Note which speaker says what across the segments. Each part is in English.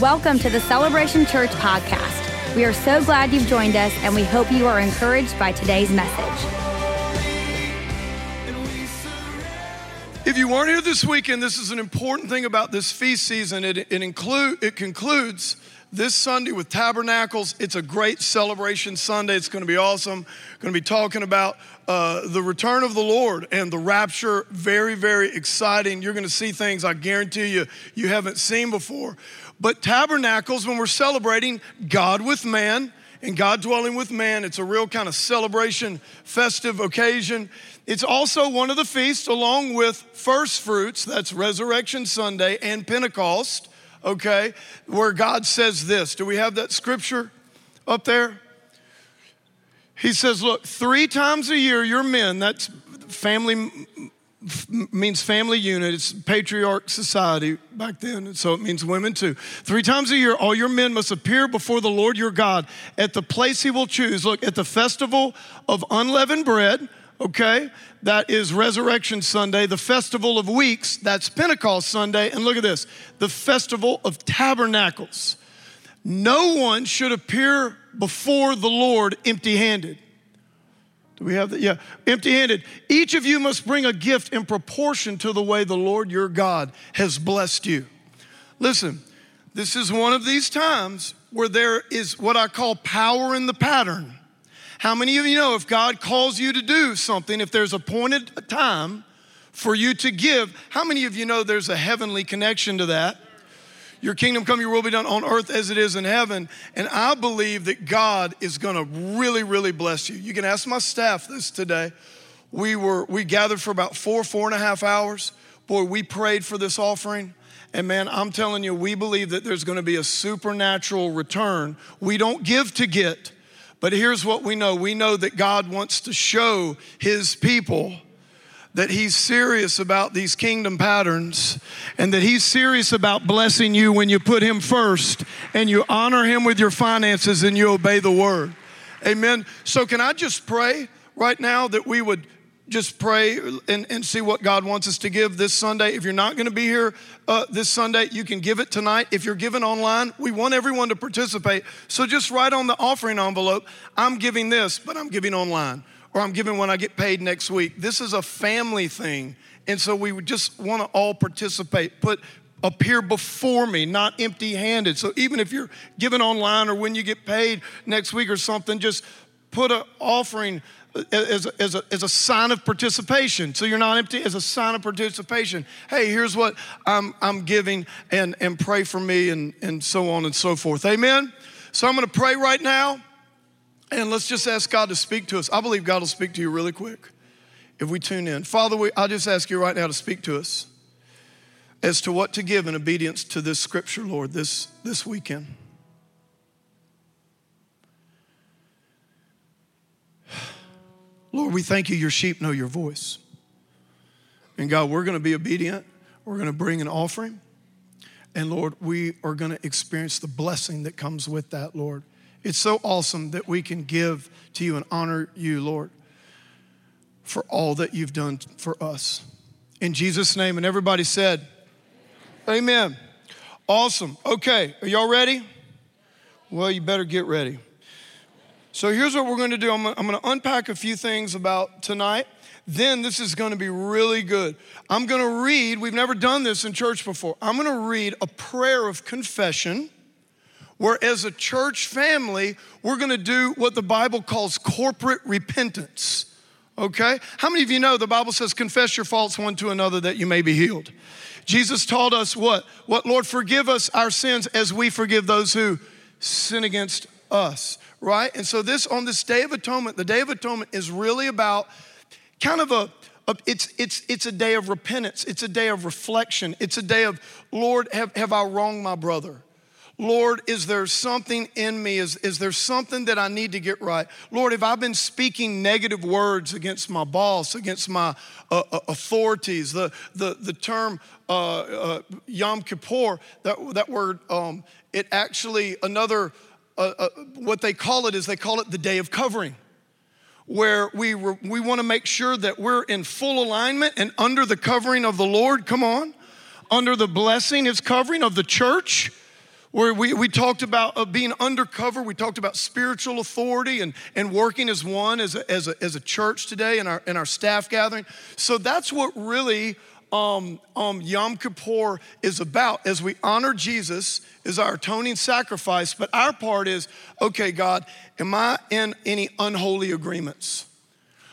Speaker 1: Welcome to the Celebration Church podcast. We are so glad you've joined us, and we hope you are encouraged by today's message.
Speaker 2: If you weren't here this weekend, this is an important thing about this feast season. It, it, include, it concludes this Sunday with Tabernacles. It's a great celebration Sunday. It's going to be awesome. Going to be talking about uh, the return of the Lord and the rapture. Very, very exciting. You're going to see things I guarantee you you haven't seen before. But Tabernacles, when we're celebrating God with man and God dwelling with man, it's a real kind of celebration, festive occasion. It's also one of the feasts, along with first fruits, that's Resurrection Sunday and Pentecost, okay, where God says this. Do we have that scripture up there? He says, Look, three times a year, your men, that's family means family unit. It's patriarch society back then, and so it means women too. Three times a year, all your men must appear before the Lord your God at the place he will choose. Look, at the festival of unleavened bread, okay? That is Resurrection Sunday. The festival of weeks, that's Pentecost Sunday. And look at this the festival of tabernacles. No one should appear before the Lord empty handed. Do we have that? Yeah, empty handed. Each of you must bring a gift in proportion to the way the Lord your God has blessed you. Listen, this is one of these times where there is what I call power in the pattern. How many of you know if God calls you to do something, if there's appointed a time for you to give, how many of you know there's a heavenly connection to that? Your kingdom come, your will be done on earth as it is in heaven. And I believe that God is gonna really, really bless you. You can ask my staff this today. We were, we gathered for about four, four and a half hours. Boy, we prayed for this offering. And man, I'm telling you, we believe that there's gonna be a supernatural return. We don't give to get, but here's what we know we know that God wants to show his people that he's serious about these kingdom patterns and that he's serious about blessing you when you put him first and you honor him with your finances and you obey the word. Amen. So, can I just pray right now that we would just pray and, and see what God wants us to give this Sunday. If you're not going to be here uh, this Sunday, you can give it tonight. If you're giving online, we want everyone to participate. So just write on the offering envelope, I'm giving this, but I'm giving online, or I'm giving when I get paid next week. This is a family thing. And so we just want to all participate. Put appear before me, not empty handed. So even if you're giving online or when you get paid next week or something, just put an offering uh, as a, as, a, as a sign of participation. So you're not empty, as a sign of participation. Hey, here's what I'm, I'm giving, and, and pray for me, and, and so on and so forth. Amen? So I'm gonna pray right now, and let's just ask God to speak to us. I believe God will speak to you really quick if we tune in. Father, we, I'll just ask you right now to speak to us as to what to give in obedience to this scripture, Lord, this, this weekend. Lord, we thank you, your sheep know your voice. And God, we're going to be obedient. We're going to bring an offering. And Lord, we are going to experience the blessing that comes with that, Lord. It's so awesome that we can give to you and honor you, Lord, for all that you've done for us. In Jesus' name. And everybody said, Amen. Awesome. Okay, are y'all ready? Well, you better get ready. So here's what we're going to do I'm, going to unpack a few things about tonight. Then this is going to be really good. I'm going to read, we've never done this in church before. I'm going to read a prayer of confession where, as a church family, we're to do what the Bible calls corporate repentance. Okay? How many of you know the Bible says, confess your faults one to another that you may be healed? Jesus taught us what? What, Lord, forgive us our sins as we forgive those who sin against us right? And so this on this day of atonement, the day of atonement is really about kind of a, a it's it's it's a day of repentance. It's a day of reflection. It's a day of Lord, have, have I wronged my brother? Lord, is there something in me? Is, is there something that I need to get right? Lord, have I've been speaking negative words against my boss, against my uh, uh authorities? The, the, the term uh, uh, Yom Kippur, that, that word, um, it actually, another uh, uh, what they call it is they call it the day of covering, where we, re- we want to make sure that we're in full alignment and under the covering of the Lord. Come on. Under the blessing, his covering of the church. Where we, we talked about uh, being undercover. We talked about spiritual authority and, and working as one, as a, as, a, as a church today in our, in our staff gathering. So that's what really um, um, Yom Kippur is about. As we honor Jesus as our atoning sacrifice, but our part is okay, God, am I in any unholy agreements?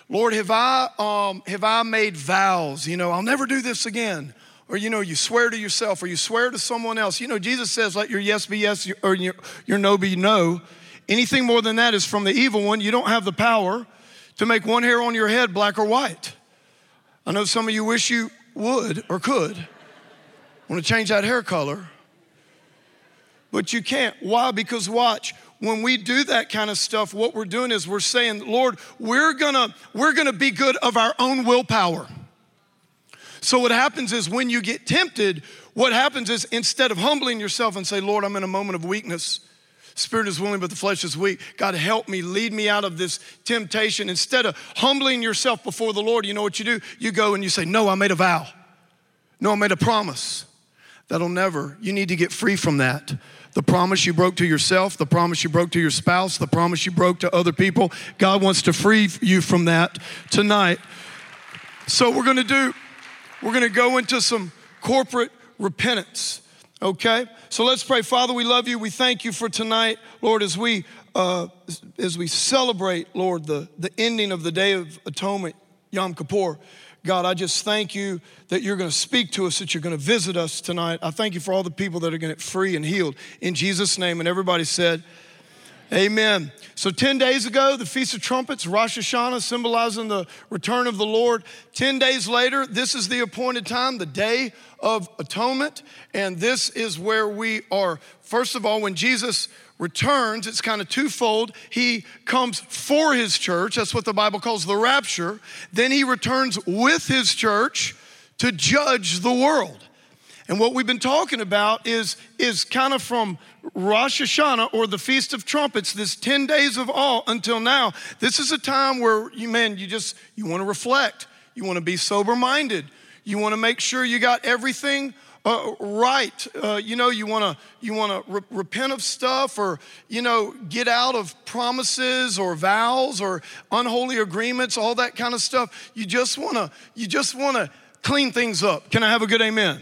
Speaker 2: Lord, have I, um, have I made vows? You know, I'll never do this again or you know you swear to yourself or you swear to someone else. You know jesus says let your yes be yes or your, your no be no. Anything more than that is from the evil one. You don't have the power to make one hair on your head black or white. I know some of you wish you would or could want to change that hair color. But you can't. Why? Because watch when we do that kind of stuff what we're doing is we're saying lord we're gonna we're gonna be good of our own willpower so, what happens is when you get tempted, what happens is instead of humbling yourself and say, Lord, I'm in a moment of weakness, spirit is willing, but the flesh is weak. God, help me, lead me out of this temptation. Instead of humbling yourself before the Lord, you know what you do? You go and you say, No, I made a vow. No, I made a promise. That'll never, you need to get free from that. The promise you broke to yourself, the promise you broke to your spouse, the promise you broke to other people. God wants to free you from that tonight. So, we're gonna do we're going to go into some corporate repentance. Okay? So let's pray. Father, we love you. We thank you for tonight, Lord, as we uh, as we celebrate, Lord, the, the ending of the Day of Atonement, Yom Kippur. God, I just thank you that you're going to speak to us, that you're going to visit us tonight. I thank you for all the people that are going to get free and healed. In Jesus' name. And everybody said, Amen. So, 10 days ago, the Feast of Trumpets, Rosh Hashanah, symbolizing the return of the Lord. 10 days later, this is the appointed time, the Day of Atonement. And this is where we are. First of all, when Jesus returns, it's kind of twofold. He comes for his church, that's what the Bible calls the rapture. Then he returns with his church to judge the world. And what we've been talking about is, is kind of from Rosh Hashanah or the Feast of Trumpets, this 10 days of awe until now. This is a time where you, man, you just, you want to reflect. You want to be sober minded. You want to make sure you got everything uh, right. Uh, you know, you want to you want to re- repent of stuff, or you know, get out of promises or vows or unholy agreements, all that kind of stuff. You just want to you just want to clean things up. Can I have a good amen?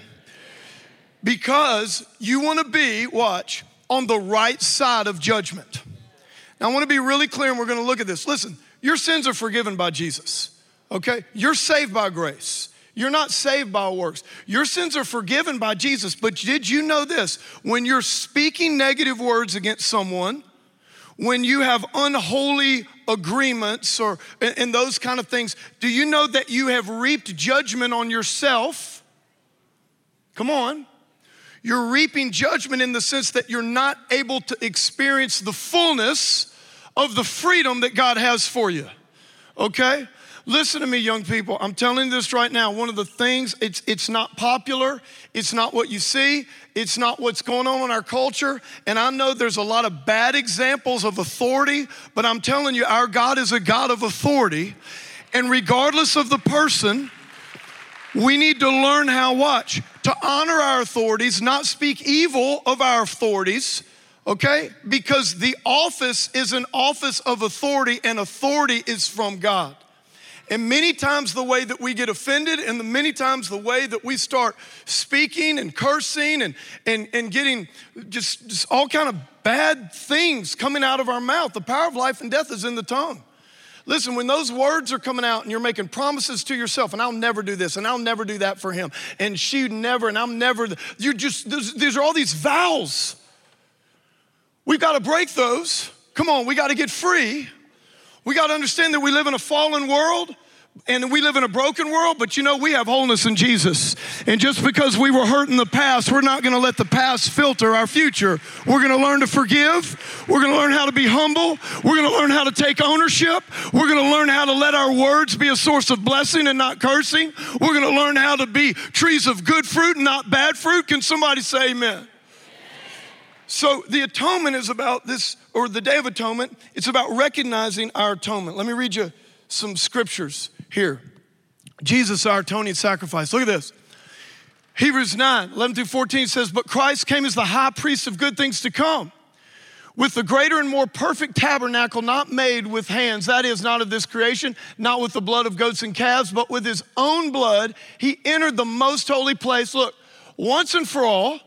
Speaker 2: Because you want to be, watch, on the right side of judgment. Now, I want to be really clear, and we're going to look at this. Listen, your sins are forgiven by Jesus, okay? You're saved by grace. You're not saved by works. Your sins are forgiven by Jesus. But did you know this? When you're speaking negative words against someone, when you have unholy agreements or and those kind of things, do you know that you have reaped judgment on yourself? Come on. You're reaping judgment in the sense that you're not able to experience the fullness of the freedom that God has for you. Okay? Listen to me, young people. I'm telling you this right now. One of the things, it's, it's not popular, it's not what you see, it's not what's going on in our culture. And I know there's a lot of bad examples of authority, but I'm telling you, our God is a God of authority. And regardless of the person, we need to learn how, watch, to honor our authorities, not speak evil of our authorities, okay? Because the office is an office of authority, and authority is from God. And many times, the way that we get offended, and the many times the way that we start speaking and cursing and, and, and getting just, just all kind of bad things coming out of our mouth. The power of life and death is in the tongue. Listen, when those words are coming out and you're making promises to yourself, and I'll never do this, and I'll never do that for him, and she never, and I'm never, you're just, these are all these vows. We've got to break those. Come on, we got to get free. We got to understand that we live in a fallen world and we live in a broken world, but you know, we have wholeness in Jesus. And just because we were hurt in the past, we're not to let the past filter our future. We're to learn to forgive. We're to learn how to be humble. We're to learn how to take ownership. We're to learn how to let our words be a source of blessing and not cursing. We're to learn how to be trees of good fruit and not bad fruit. Can somebody say amen? So, the atonement is about this, or the Day of Atonement, it's about recognizing our atonement. Let me read you some scriptures here. Jesus, our atoning sacrifice. Look at this. Hebrews 9, 11 through 14 says, But Christ came as the high priest of good things to come, with the greater and more perfect tabernacle not made with hands, that is, not of this creation, not with the blood of goats and calves, but with his own blood, he entered the most holy place. Look, once and for all,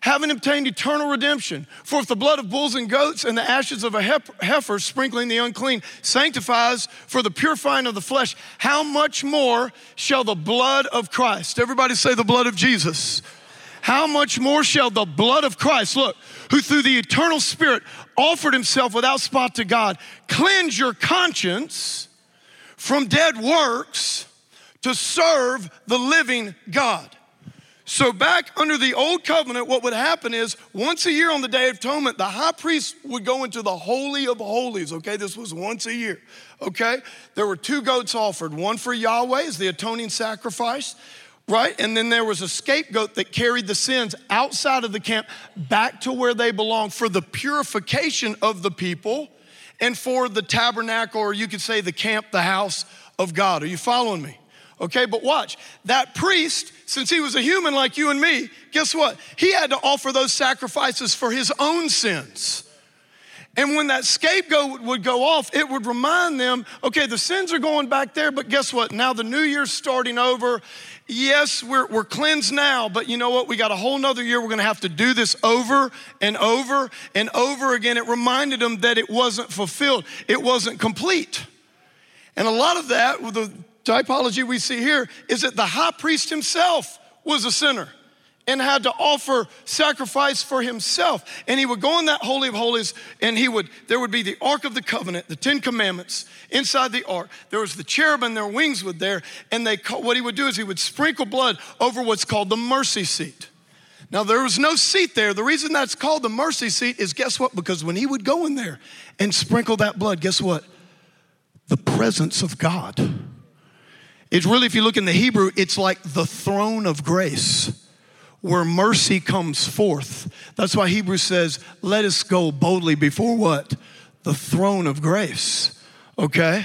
Speaker 2: having obtained eternal redemption. For if the blood of bulls and goats and the ashes of a heifer sprinkling the unclean sanctifies for the purifying of the flesh, how much more shall the blood of Christ, everybody say the blood of Jesus, how much more shall the blood of Christ, look, who through the eternal Spirit offered himself without spot to God, cleanse your conscience from dead works to serve the living God. So, back under the old covenant, what would happen is once a year on the Day of Atonement, the high priest would go into the Holy of Holies, okay? This was once a year, okay? There were two goats offered one for Yahweh as the atoning sacrifice, right? And then there was a scapegoat that carried the sins outside of the camp back to where they belong for the purification of the people and for the tabernacle, or you could say the camp, the house of God. Are you following me? Okay, but watch. That priest, since he was a human like you and me, guess what? He had to offer those sacrifices for his own sins. And when that scapegoat would go off, it would remind them, okay, the sins are going back there, but guess what? Now the new year's starting over. Yes, we're, we're cleansed now, but you know what? We got a whole nother year. We're going to have to do this over and over and over again. It reminded them that it wasn't fulfilled, it wasn't complete. And a lot of that, with the typology we see here is that the high priest himself was a sinner and had to offer sacrifice for himself. And he would go in that Holy of Holies and he would, there would be the Ark of the Covenant, the Ten Commandments inside the Ark. There was the cherubim, their wings would there. And they, what he would do is he would sprinkle blood over what's called the mercy seat. Now, there was no seat there. The reason that's called the mercy seat is guess what? Because when he would go in there and sprinkle that blood, guess what? The presence of God it's really, if you look in the Hebrew, it's like the throne of grace where mercy comes forth. That's why Hebrews says, let us go boldly before what? The throne of grace. Okay?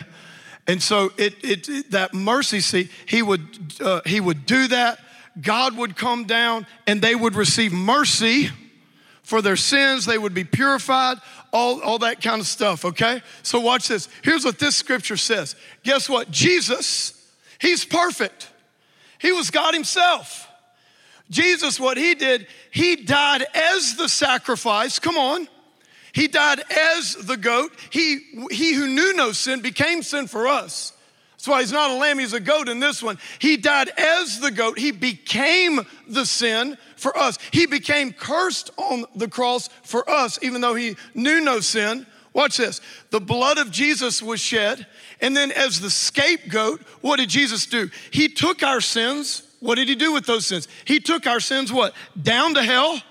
Speaker 2: And so it, it, it that mercy seat, he would, uh, he would do that. God would come down and they would receive mercy for their sins. They would be purified, all, all that kind of stuff, okay? So watch this. Here's what this scripture says. Guess what? Jesus He's perfect. He was God Himself. Jesus, what He did, He died as the sacrifice. Come on. He died as the goat. He, he who knew no sin became sin for us. That's why he's not a lamb, he's a goat in this one. He died as the goat. He became the sin for us. He became cursed on the cross for us, even though he knew no sin. Watch this. The blood of Jesus was shed. And then, as the scapegoat, what did Jesus do? He took our sins. What did he do with those sins? He took our sins, what? Down to hell.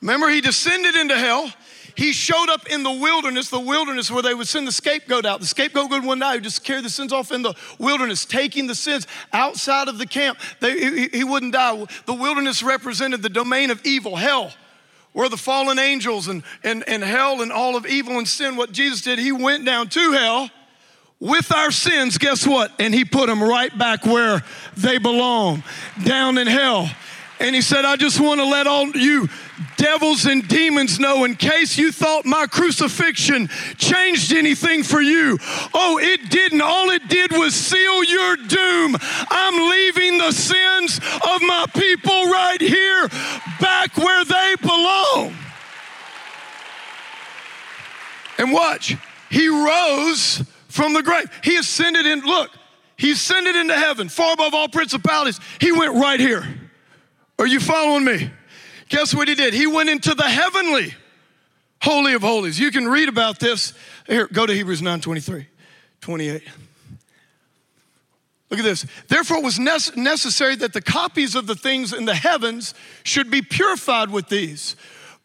Speaker 2: Remember, he descended into hell. He showed up in the wilderness, the wilderness where they would send the scapegoat out. The scapegoat would one night just carry the sins off in the wilderness, taking the sins outside of the camp. They, he, he wouldn't die. The wilderness represented the domain of evil, hell where the fallen angels and, and, and hell and all of evil and sin, what Jesus did, he went down to hell with our sins, guess what? And he put them right back where they belong, down in hell. And he said, I just want to let all you devils and demons know in case you thought my crucifixion changed anything for you. Oh, it didn't. All it did was seal your doom. I'm leaving the sins of my people right here back where they belong. And watch, he rose from the grave. He ascended in, look, he ascended into heaven, far above all principalities. He went right here. Are you following me? Guess what he did? He went into the heavenly holy of holies. You can read about this. Here, go to Hebrews 9 23, 28. Look at this. Therefore, it was necessary that the copies of the things in the heavens should be purified with these,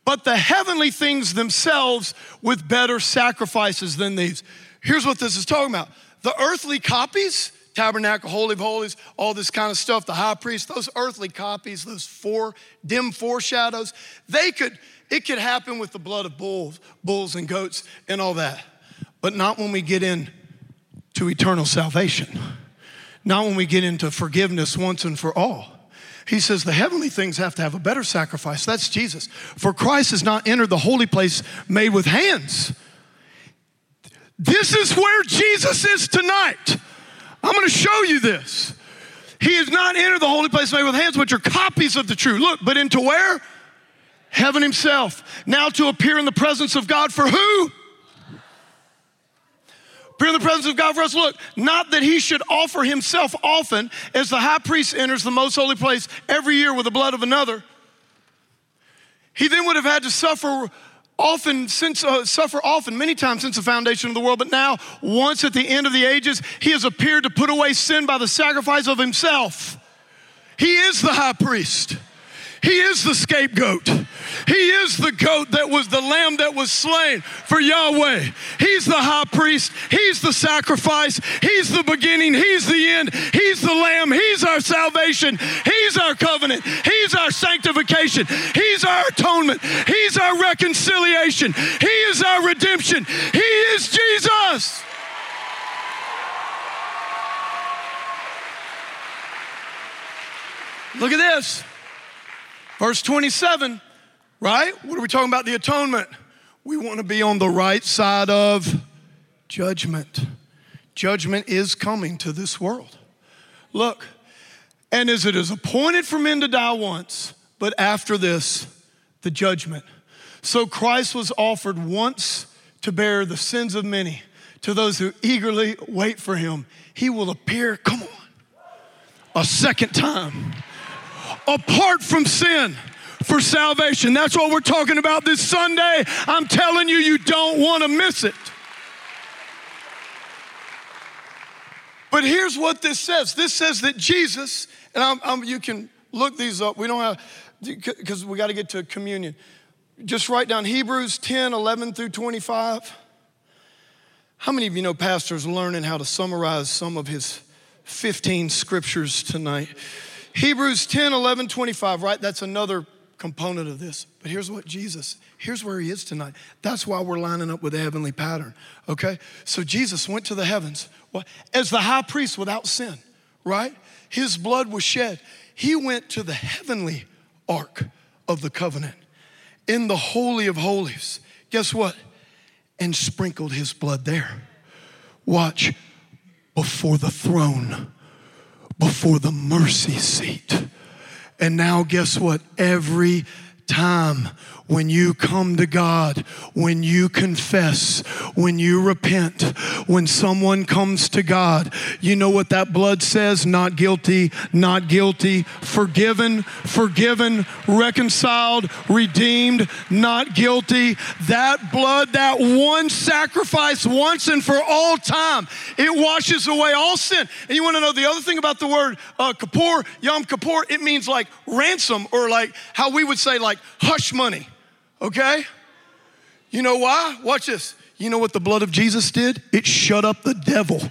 Speaker 2: but the heavenly things themselves with better sacrifices than these. Here's what this is talking about the earthly copies, tabernacle, holy of holies, all this kind of stuff, the high priest, those earthly copies, those four dim foreshadows, they could, it could happen with the blood of bulls, bulls and goats and all that. But not when we get in to eternal salvation. Not when we get into forgiveness once and for all. He says the heavenly things have to have a better sacrifice. That's Jesus. For Christ has not entered the holy place made with hands. This is where Jesus is tonight. I'm going to show you this. He has not entered the holy place made with hands, which are copies of the true. Look, but into where? Heaven himself. Now to appear in the presence of God for who? Appear in the presence of God for us. Look, not that he should offer himself often, as the high priest enters the most holy place every year with the blood of another. He then would have had to suffer often since uh, suffer often many times since the foundation of the world but now once at the end of the ages he has appeared to put away sin by the sacrifice of himself. He is the high priest he is the scapegoat. He is the goat that was the lamb that was slain for Yahweh. He's the high priest. He's the sacrifice. He's the beginning. He's the end. He's the lamb. He's our salvation. He's our covenant. He's our sanctification. He's our atonement. He's our reconciliation. He is our redemption. He is Jesus. Look at this. Verse 27, right? What are we talking about? The atonement. We want to be on the right side of judgment. Judgment is coming to this world. Look, and as it is appointed for men to die once, but after this, the judgment. So Christ was offered once to bear the sins of many. To those who eagerly wait for him, he will appear, come on, a second time apart from sin for salvation. That's what we're talking about this Sunday. I'm telling you, you don't want to miss it. But here's what this says this says that Jesus, and I'm, I'm, you can look these up. We don't have, because we got to get to communion. Just write down Hebrews 10, 11 through 25. How many of you know pastors learning how to summarize some of his 15 scriptures tonight? Hebrews 10, 11, 25, right? That's another component of this. But here's what Jesus, here's where he is tonight. That's why we're lining up with the heavenly pattern, okay? So Jesus went to the heavens as the high priest without sin, right? His blood was shed. He went to the heavenly ark of the covenant in the Holy of Holies. Guess what? And sprinkled his blood there. Watch, before the throne before the mercy seat. And now, guess what? Every time when you come to God, when you confess, when you repent, when someone comes to God, you know what that blood says? Not guilty, not guilty, forgiven, forgiven, reconciled, redeemed, not guilty. That blood, that one sacrifice once and for all time, it washes away all sin. And you want to know the other thing about the word uh, Kippur, Yom Kippur, it means like ransom or like how we would say like hush money okay? You know why? Watch this. You know what the blood of Jesus did? It shut up the devil.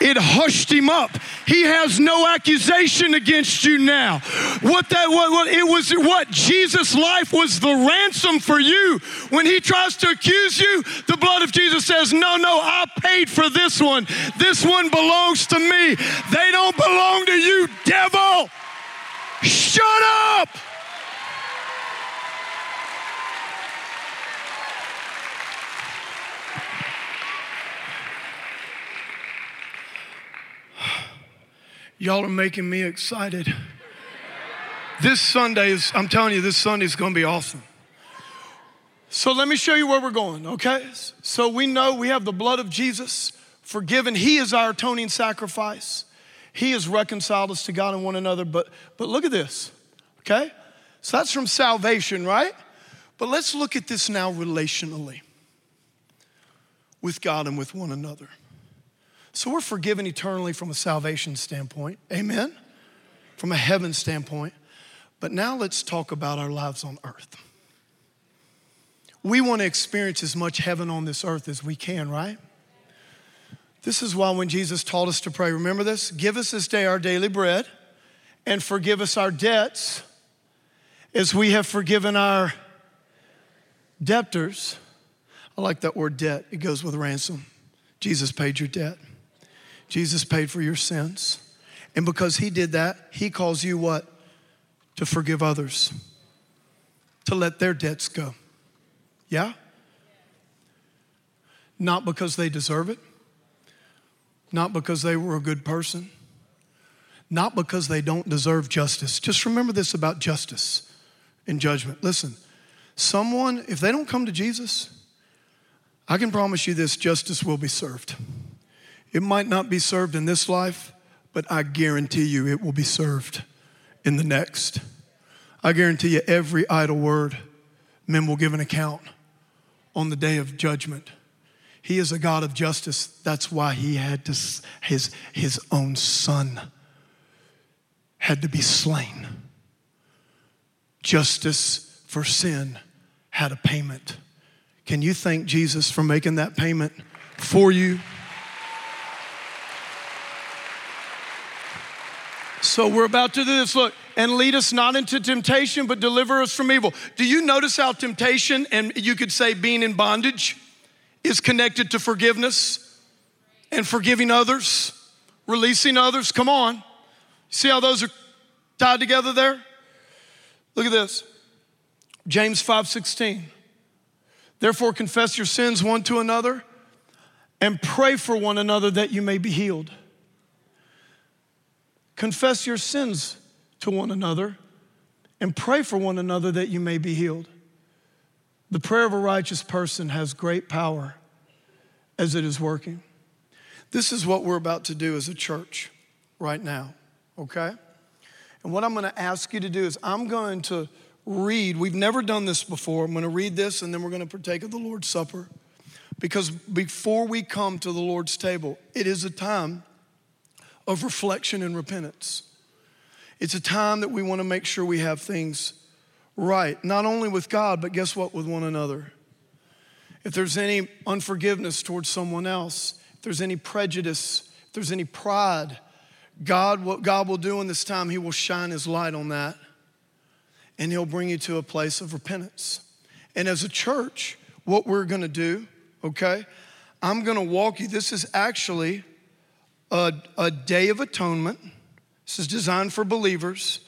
Speaker 2: It hushed him up. He has no accusation against you now. What that what, what it was what Jesus' life was the ransom for you. When he tries to accuse you, the blood of Jesus says, "No, no, I paid for this one. This one belongs to me. They don't belong to you, devil." Shut up. Y'all are making me excited. This Sunday is, I'm telling you, this Sunday is going to be awesome. So let me show you where we're going, okay? So we know we have the blood of Jesus forgiven. He is our atoning sacrifice. He has reconciled us to God and one another. But, but look at this, okay? So that's from salvation, right? But let's look at this now relationally with God and with one another. So we're forgiven eternally from a salvation standpoint. Amen? From a heaven standpoint. But now let's talk about our lives on earth. We want to experience as much heaven on this earth as we can, right? This is why when Jesus taught us to pray, remember this? Give us this day our daily bread and forgive us our debts as we have forgiven our debtors. I like that word debt, it goes with ransom. Jesus paid your debt. Jesus paid for your sins. And because he did that, he calls you what? to forgive others, to let their debts go. Yeah? Not because they deserve it, not because they were a good person, not because they don't deserve justice. Just remember this about justice and judgment. Listen, someone, if they don't come to Jesus, I can promise you this justice will be served. It might not be served in this life, but I guarantee you it will be served in the next. I guarantee you every idle word, men will give an account on the day of judgment. He is a God of justice. That's why he had to, his, his own son had to be slain. Justice for sin had a payment. Can you thank Jesus for making that payment for you? So we're about to do this. Look, and lead us not into temptation, but deliver us from evil. Do you notice how temptation, and you could say being in bondage, is connected to forgiveness and forgiving others, releasing others? Come on. See how those are tied together there? Look at this. James 5:16. Therefore confess your sins one to another and pray for one another that you may be healed. Confess your sins to one another and pray for one another that you may be healed. The prayer of a righteous person has great power as it is working. This is what we're about to do as a church right now, okay? And what I'm to ask you to do is I'm going to read, we've never done this before. I'm to read this and then we're to partake of the Lord's Supper. Because before we come to the Lord's table, it is a time of reflection and repentance. It's a time that we want to make sure we have things right, not only with God, but guess what, with one another. If there's any unforgiveness towards someone else, if there's any prejudice, if there's any pride, God, what God will do in this time, He will shine His light on that and He'll bring you to a place of repentance. And as a church, what we're gonna do, okay, I'm gonna walk you. This is actually a, a day of atonement. This is designed for believers.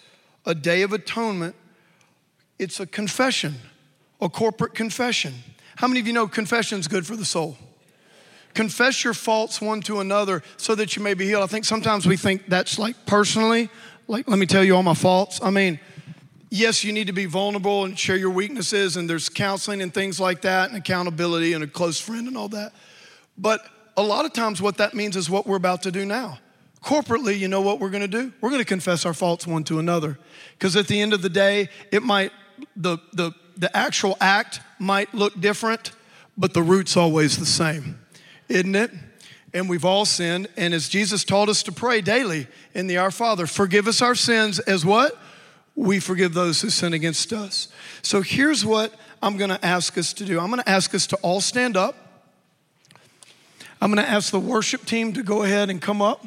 Speaker 2: A day of atonement. It's a confession, a corporate confession. How many of you know confession is good for the soul? Confess your faults one to another so that you may be healed. I think sometimes we think that's like personally, like, let me tell you all my faults. I mean, yes, you need to be vulnerable and share your weaknesses, and there's counseling and things like that, and accountability and a close friend and all that. But a lot of times, what that means is what we're about to do now. Corporately, you know what we're gonna do? We're gonna confess our faults one to another. Because at the end of the day, it might, the, the, the actual act might look different, but the root's always the same, isn't it? And we've all sinned. And as Jesus taught us to pray daily in the Our Father, forgive us our sins as what? We forgive those who sin against us. So here's what I'm gonna ask us to do I'm gonna ask us to all stand up. I'm going to ask the worship team to go ahead and come up.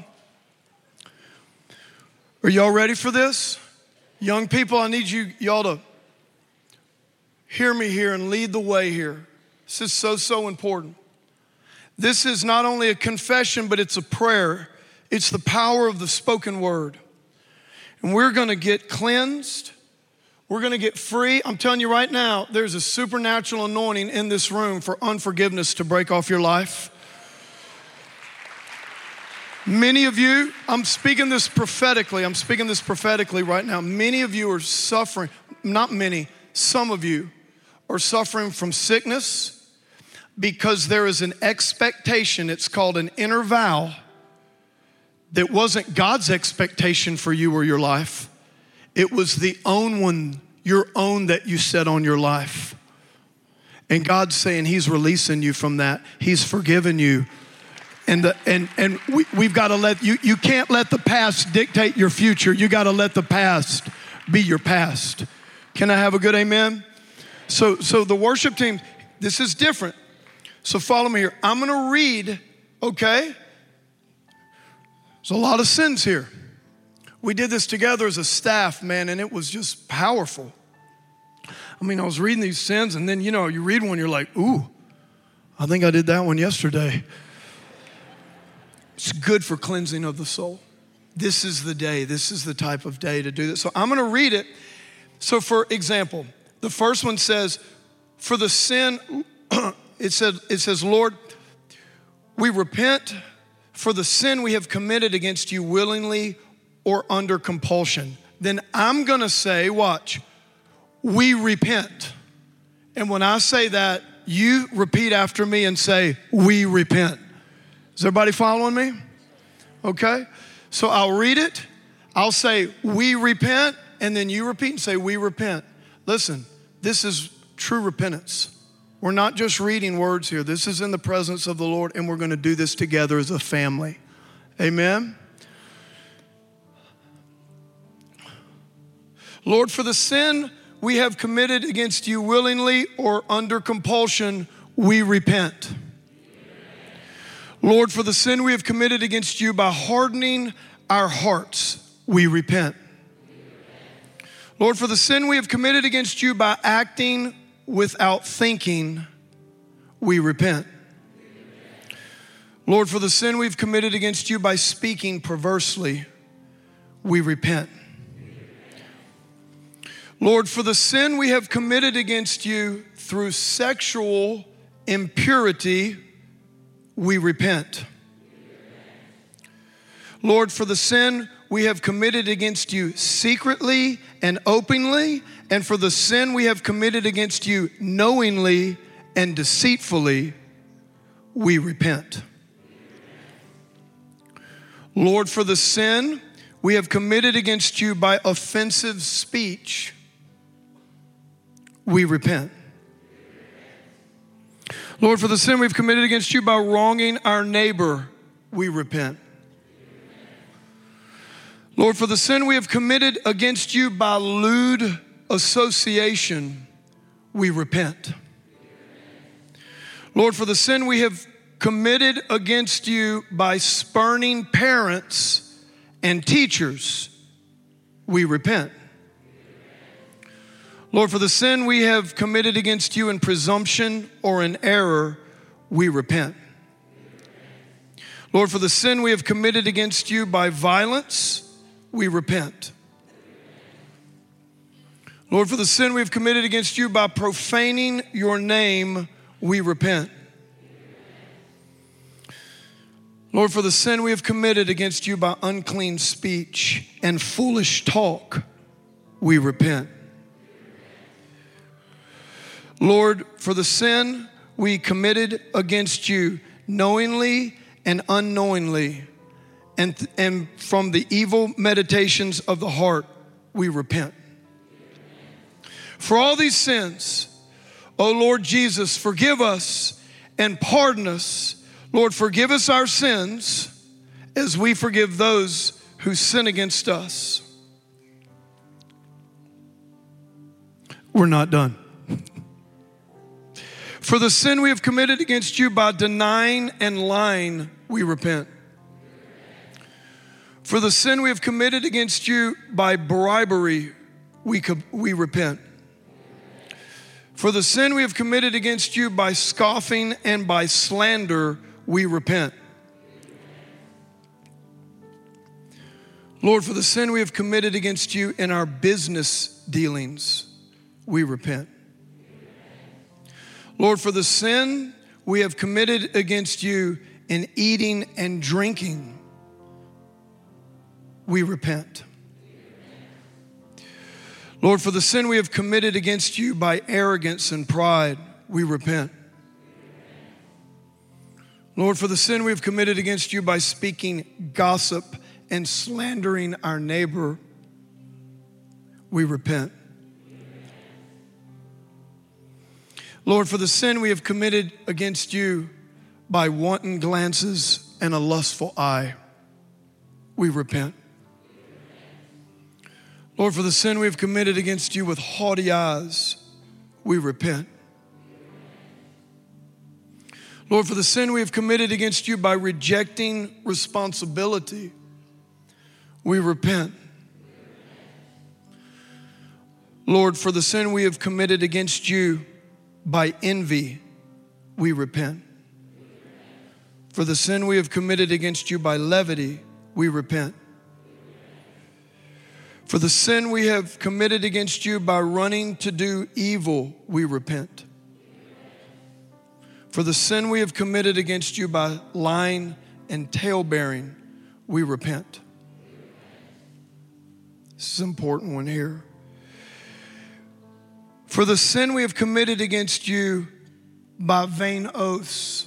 Speaker 2: Are y'all ready for this? Young people, I need you y'all to hear me here and lead the way here. This is so so important. This is not only a confession, but it's a prayer. It's the power of the spoken word. And we're going to get cleansed. We're going to get free. I'm telling you right now, there's a supernatural anointing in this room for unforgiveness to break off your life. Many of you, I'm speaking this prophetically, I'm speaking this prophetically right now. Many of you are suffering, not many, some of you are suffering from sickness because there is an expectation, it's called an inner vow, that wasn't God's expectation for you or your life. It was the own one, your own that you set on your life. And God's saying He's releasing you from that. He's forgiven you and the, and and we, we've got to let you you can't let the past dictate your future. You got to let the past be your past. Can i have a good amen? So so the worship team this is different. So follow me here. I'm going to read okay? There's a lot of sins here. We did this together as a staff man and it was just powerful. I mean i was reading these sins and then you know you read one you're like ooh i think i did that one yesterday it's good for cleansing of the soul. This is the day, this is the type of day to do this. So I'm gonna read it, So, for example, the first one says, For the sin, it, said, it says, Lord, we repent for the sin we have committed against you willingly or under compulsion. Then I'm gonna say, watch, we repent. And when I say that, you repeat after me and say, We repent. Is everybody following me? Okay? So I'll read it, I'll say, We repent, and then you repeat and say, We repent. Listen, this is true repentance. We're not just reading words here. This is in the presence of the Lord, and we're going to do this together as a family. Amen. Lord, for the sin we have committed against you willingly or under compulsion, we repent. Lord, for the sin we have committed against you by hardening our hearts, we repent. Lord, for the sin we have committed against you by acting without thinking, we repent. Lord, for the sin we've committed against you by speaking perversely, we repent. Lord, for the sin we have committed against you through sexual impurity, we repent. Lord, for the sin we have committed against you secretly and openly, and for the sin we have committed against you knowingly and deceitfully, we repent. Lord, for the sin we have committed against you by offensive speech, we repent. Lord, for the sin we've committed against you by wronging our neighbor, we repent. Lord, for the sin we have committed against you by lewd association, we repent. Lord, for the sin we have committed against you by spurning parents and teachers, we repent. Lord, for the sin we have committed against you in presumption or in error, we repent. Lord, for the sin we have committed against you by violence, we repent. Lord, for the sin we have committed against you by profaning your name, we repent. Lord, for the sin we have committed against you by unclean speech and foolish talk, we repent. Lord, for the sin we committed against you knowingly and unknowingly, and, and from the evil meditations of the heart, we repent. For all these sins, O Lord Jesus, forgive us and pardon us. Lord, forgive us our sins as we forgive those who sin against us. We're not done. For the sin we have committed against you by denying and lying, we repent. For the sin we have committed against you by bribery, we, we repent. For the sin we have committed against you by scoffing and by slander, we repent. Lord, for the sin we have committed against you in our business dealings, we repent. Lord, for the sin we have committed against you in eating and drinking, we repent. Lord, for the sin we have committed against you by arrogance and pride, we repent. Lord, for the sin we have committed against you by speaking gossip and slandering our neighbor, we repent. Lord, for the sin we have committed against you by wanton glances and a lustful eye, we repent. Lord, for the sin we have committed against you with haughty eyes, we repent. Lord, for the sin we have committed against you by rejecting responsibility, we repent. Lord, for the sin we have committed against you by envy, we repent. For the sin we have committed against you by levity, we repent. For the sin we have committed against you by running to do evil, we repent. For the sin we have committed against you by lying and tale bearing, we repent. This is an important one here. For the sin we have committed against you by vain oaths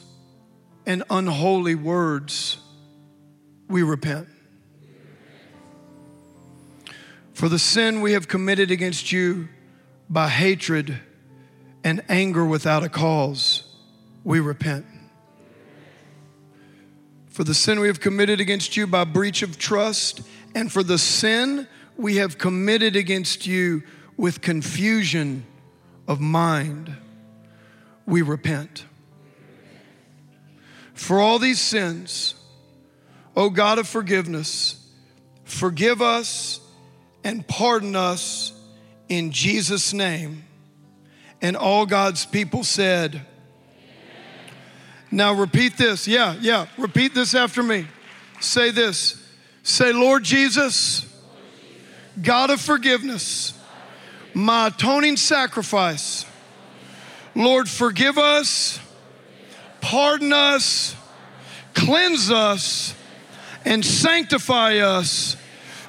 Speaker 2: and unholy words, we repent. For the sin we have committed against you by hatred and anger without a cause, we repent. For the sin we have committed against you by breach of trust, and for the sin we have committed against you with confusion of mind, we repent. For all these sins, O God of forgiveness, forgive us and pardon us in Jesus' name. And all God's people said, Now repeat this. Yeah, yeah. Repeat this after me. Say this. Say, Lord Jesus, God of forgiveness, my atoning sacrifice. Lord, forgive us, pardon us, cleanse us, and sanctify us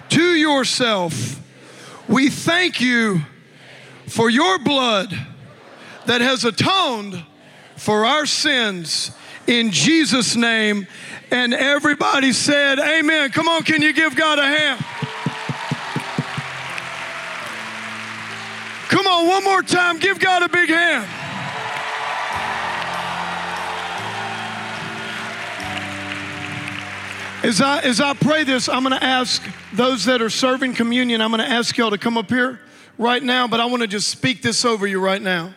Speaker 2: to yourself. We thank you for your blood that has atoned for our sins in Jesus' name. And everybody said, Amen. Come on, can you give God a hand? Come on, one more time. Give God a big hand. As I, as I pray this, I'm going to ask those that are serving communion, I'm going to ask y'all to come up here right now, but I want to just speak this over you right now.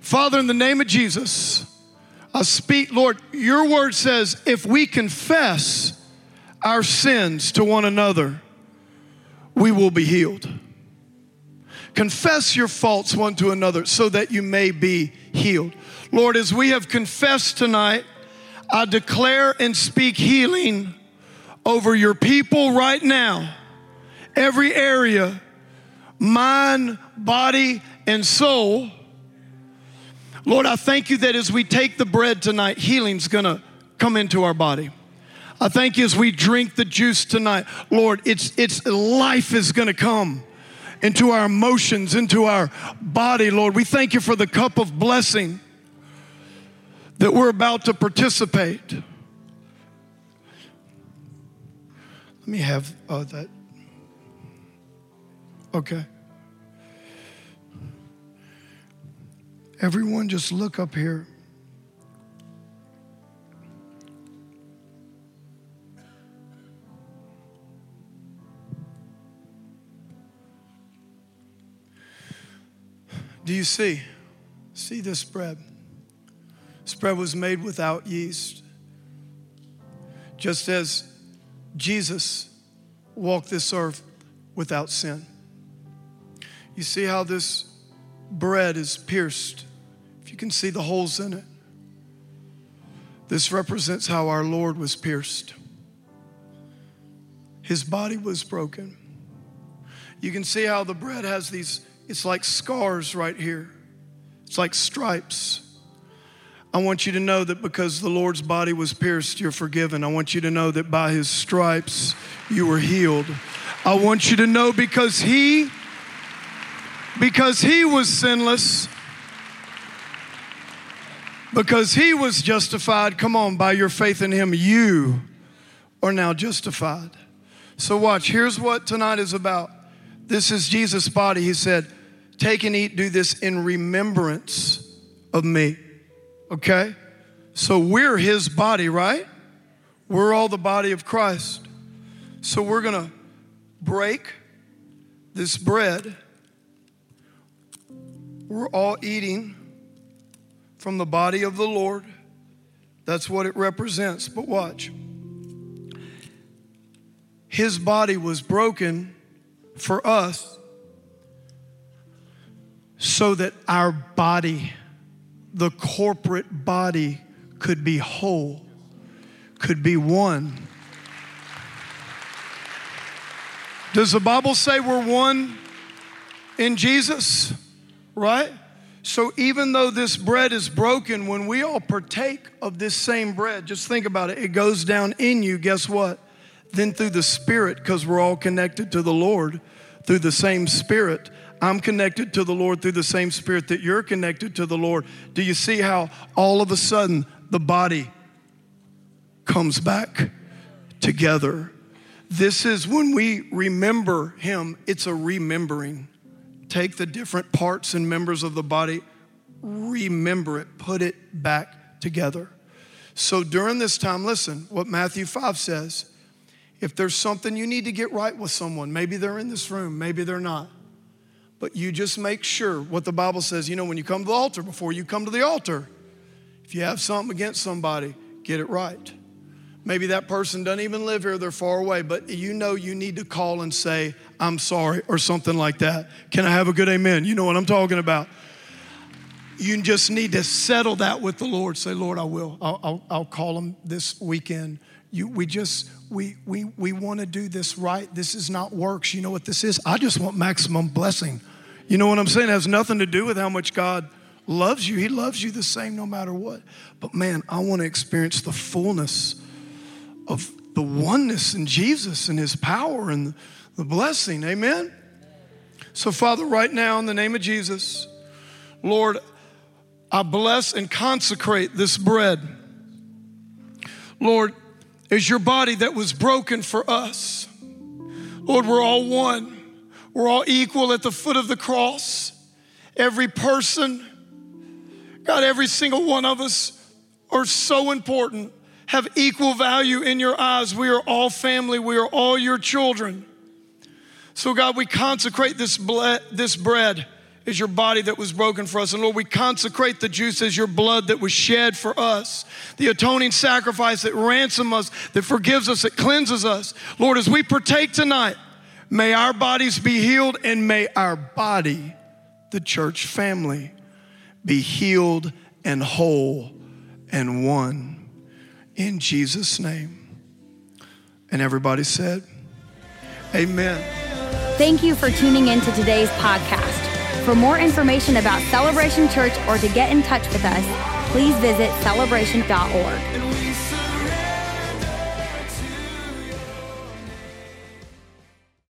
Speaker 2: Father, in the name of Jesus, I speak, Lord, your word says if we confess our sins to one another, we will be healed. Confess your faults one to another so that you may be healed. Lord, as we have confessed tonight, I declare and speak healing over your people right now, every area, mind, body, and soul. Lord, I thank you that as we take the bread tonight, healing's gonna come into our body. I thank you as we drink the juice tonight, Lord, it's, it's life is gonna come into our emotions, into our body, Lord. We thank you for the cup of blessing that we're about to participate. Let me have uh, that. Okay. Everyone, just look up here. Do you see? See this bread? This bread was made without yeast. Just as Jesus walked this earth without sin. You see how this bread is pierced? If you can see the holes in it, this represents how our Lord was pierced. His body was broken. You can see how the bread has these it's like scars right here, it's like stripes. I want you to know that because the Lord's body was pierced, you're forgiven. I want you to know that by his stripes, you were healed. I want you to know because he because he was sinless because he was justified, come on, by your faith in him, you are now justified. So, watch, here's what tonight is about. This is Jesus' body. He said, Take and eat, do this in remembrance of me. Okay? So we're his body, right? We're all the body of Christ. So we're going to break this bread. We're all eating from the body of the Lord. That's what it represents. But watch. His body was broken for us so that our body, the corporate body, could be whole, could be one. Does the Bible say we're one in Jesus? Right? So even though this bread is broken, when we all partake of this same bread, just think about it, it goes down in you, guess what? Then through the Spirit, because we're all connected to the Lord through the same Spirit. I'm connected to the Lord through the same Spirit that you're connected to the Lord. Do you see how all of a sudden the body comes back together? This is when we remember Him, it's a remembering. Take the different parts and members of the body, remember it, put it back together. So during this time, listen what Matthew 5 says. If there's something you need to get right with someone, maybe they're in this room, maybe they're not. But you just make sure what the Bible says. You know, when you come to the altar, before you come to the altar, if you have something against somebody, get it right. Maybe that person doesn't even live here, they're far away, but you know you need to call and say, I'm sorry, or something like that. Can I have a good amen? You know what I'm talking about. You just need to settle that with the Lord. Say, Lord, I will. I'll, I'll, I'll call him this weekend. You, we just, we, we, we want to do this right. This is not works. You know what this is? I just want maximum blessing. You know what I'm saying? It has nothing to do with how much God loves you. He loves you the same no matter what. But man, I want to experience the fullness of the oneness in Jesus and his power and the blessing. Amen? So, Father, right now, in the name of Jesus, Lord, I bless and consecrate this bread. Lord, is your body that was broken for us. Lord, we're all one. We're all equal at the foot of the cross. Every person, God, every single one of us are so important, have equal value in your eyes. We are all family, we are all your children. So, God, we consecrate this, ble- this bread is your body that was broken for us. And Lord, we consecrate the juice as your blood that was shed for us, the atoning sacrifice that ransoms us, that forgives us, that cleanses us. Lord, as we partake tonight, may our bodies be healed and may our body, the church family, be healed and whole and one. In Jesus' name. And everybody said, Amen.
Speaker 1: Thank you for tuning in to today's podcast. For more information about Celebration Church or to get in touch with us, please visit celebration.org.